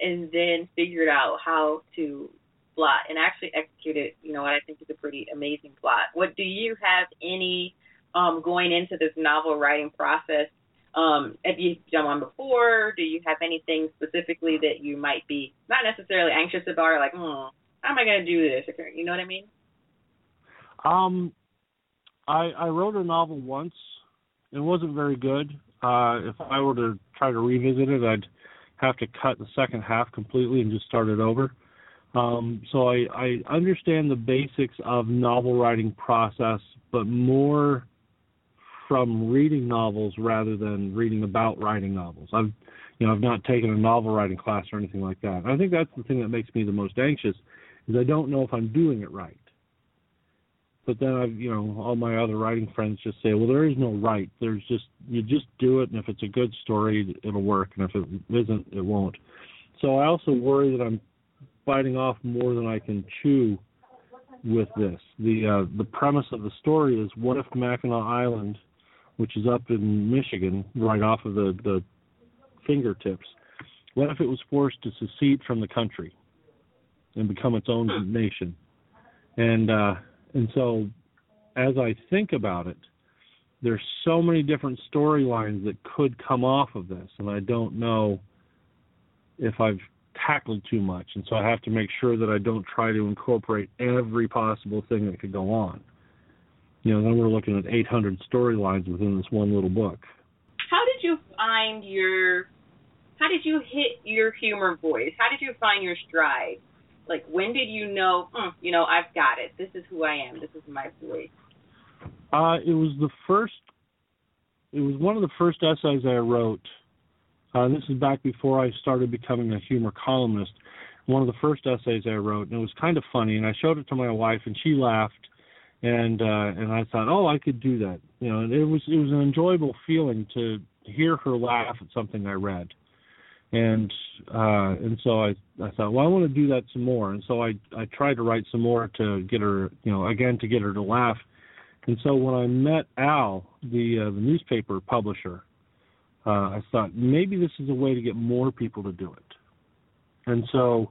Speaker 3: and then figured out how to plot and actually executed, you know, what I think is a pretty amazing plot. What do you have any um, going into this novel writing process? Um, have you done one before? Do you have anything specifically that you might be not necessarily anxious about, or like, hmm, how am I going to do this? You know what I mean?
Speaker 1: Um, I I wrote a novel once. It wasn't very good. Uh, if I were to try to revisit it, I'd have to cut the second half completely and just start it over. Um, so I, I understand the basics of novel writing process, but more from reading novels rather than reading about writing novels. I've you know I've not taken a novel writing class or anything like that. I think that's the thing that makes me the most anxious is I don't know if I'm doing it right. But then I've you know all my other writing friends just say, well, there is no right. There's just you just do it, and if it's a good story, it'll work, and if it isn't, it won't. So I also worry that I'm biting off more than I can chew with this. The uh, the premise of the story is what if Mackinac Island, which is up in Michigan, right off of the the fingertips, what if it was forced to secede from the country and become its own nation? And uh, and so, as I think about it, there's so many different storylines that could come off of this, and I don't know if I've tackled too much, and so I have to make sure that I don't try to incorporate every possible thing that could go on. You know, then we're looking at 800 storylines within this one little book.
Speaker 3: How did you find your? How did you hit your humor voice? How did you find your stride? Like, when did you know? Mm, you know, I've got it. This is who I am. This is my voice.
Speaker 1: Uh, it was the first. It was one of the first essays I wrote uh, this is back before I started becoming a humor columnist. One of the first essays I wrote, and it was kind of funny, and I showed it to my wife, and she laughed, and uh, and I thought, oh, I could do that. You know, and it was it was an enjoyable feeling to hear her laugh at something I read, and uh, and so I I thought, well, I want to do that some more, and so I I tried to write some more to get her, you know, again to get her to laugh. And so when I met Al, the uh, the newspaper publisher, uh, I thought maybe this is a way to get more people to do it. And so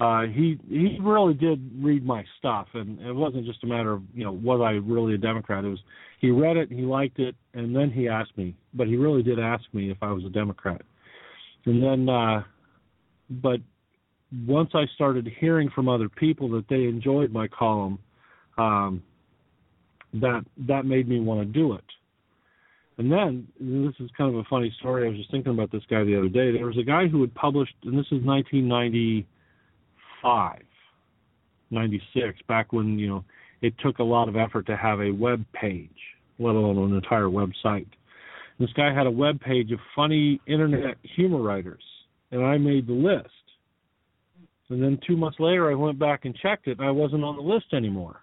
Speaker 1: uh, he he really did read my stuff, and it wasn't just a matter of you know was I really a Democrat. It was he read it, he liked it, and then he asked me. But he really did ask me if I was a Democrat. And then, uh, but once I started hearing from other people that they enjoyed my column, um, that that made me want to do it. And then this is kind of a funny story. I was just thinking about this guy the other day. There was a guy who had published, and this is 1995, 96, back when you know it took a lot of effort to have a web page, let alone an entire website. This guy had a web page of funny internet humor writers, and I made the list. And then two months later, I went back and checked it, and I wasn't on the list anymore.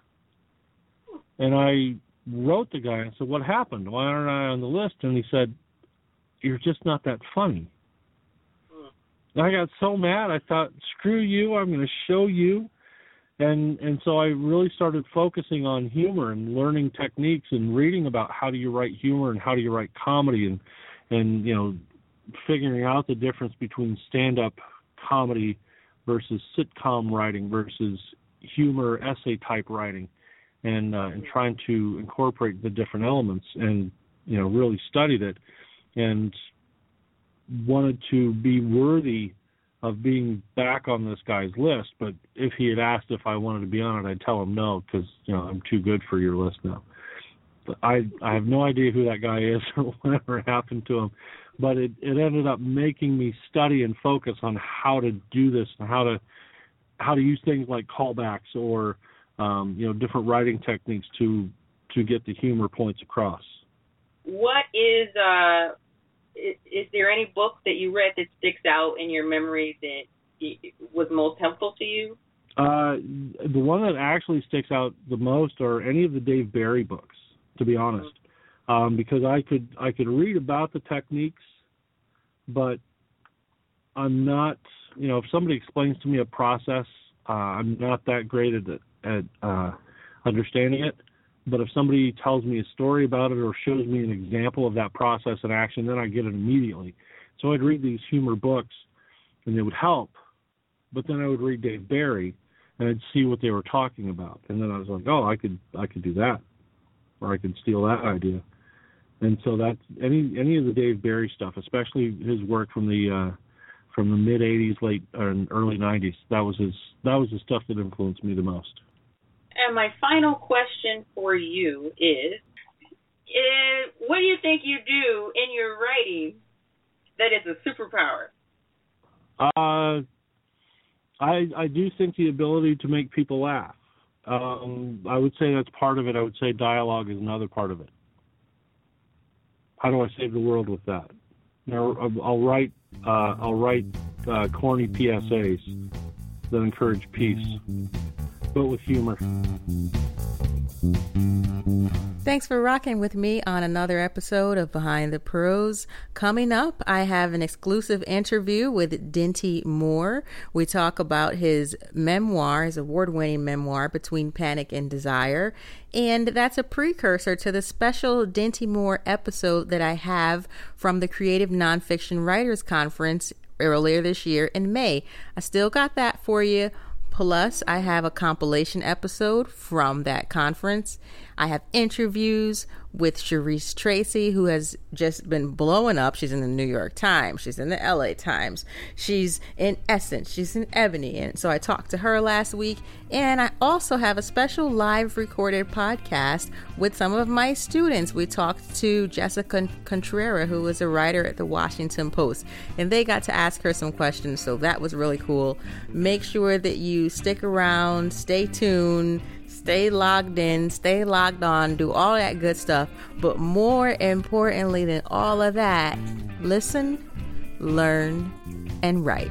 Speaker 1: And I wrote the guy and said, "What happened? Why aren't I on the list?" And he said, "You're just not that funny." And I got so mad. I thought, "Screw you! I'm going to show you." And and so I really started focusing on humor and learning techniques and reading about how do you write humor and how do you write comedy and and you know figuring out the difference between stand-up comedy versus sitcom writing versus humor essay type writing and uh, and trying to incorporate the different elements and you know really studied it and wanted to be worthy of being back on this guy's list but if he had asked if I wanted to be on it I'd tell him no because you know I'm too good for your list now but I I have no idea who that guy is or whatever happened to him but it it ended up making me study and focus on how to do this and how to how to use things like callbacks or um, you know different writing techniques to to get the humor points across.
Speaker 3: What is uh is, is there any book that you read that sticks out in your memory that was most helpful to you?
Speaker 1: Uh, the one that actually sticks out the most are any of the Dave Barry books, to be honest, mm-hmm. um, because I could I could read about the techniques, but I'm not you know if somebody explains to me a process, uh, I'm not that great at at uh, understanding it. But if somebody tells me a story about it or shows me an example of that process in action, then I get it immediately. So I'd read these humor books, and they would help. But then I would read Dave Barry, and I'd see what they were talking about, and then I was like, oh, I could I could do that, or I could steal that idea. And so that's any any of the Dave Barry stuff, especially his work from the uh, from the mid '80s, late and early '90s. That was his that was the stuff that influenced me the most.
Speaker 3: And my final question for you is, is what do you think you do in your writing that is a superpower?
Speaker 1: Uh, I I do think the ability to make people laugh. Um, I would say that's part of it. I would say dialogue is another part of it. How do I save the world with that? Now, I'll write uh, I'll write uh, corny PSAs that encourage peace but with humor.
Speaker 2: Thanks for rocking with me on another episode of Behind the Prose. Coming up, I have an exclusive interview with Dinty Moore. We talk about his memoir, his award winning memoir, Between Panic and Desire. And that's a precursor to the special Dinty Moore episode that I have from the Creative Nonfiction Writers Conference earlier this year in May. I still got that for you. Plus, I have a compilation episode from that conference. I have interviews with Cherise Tracy, who has just been blowing up. She's in the New York Times, she's in the LA Times, she's in Essence, she's in Ebony. And so I talked to her last week. And I also have a special live recorded podcast with some of my students. We talked to Jessica Contreras, who is a writer at the Washington Post, and they got to ask her some questions. So that was really cool. Make sure that you stick around, stay tuned stay logged in, stay logged on, do all that good stuff. But more importantly than all of that, listen, learn, and write.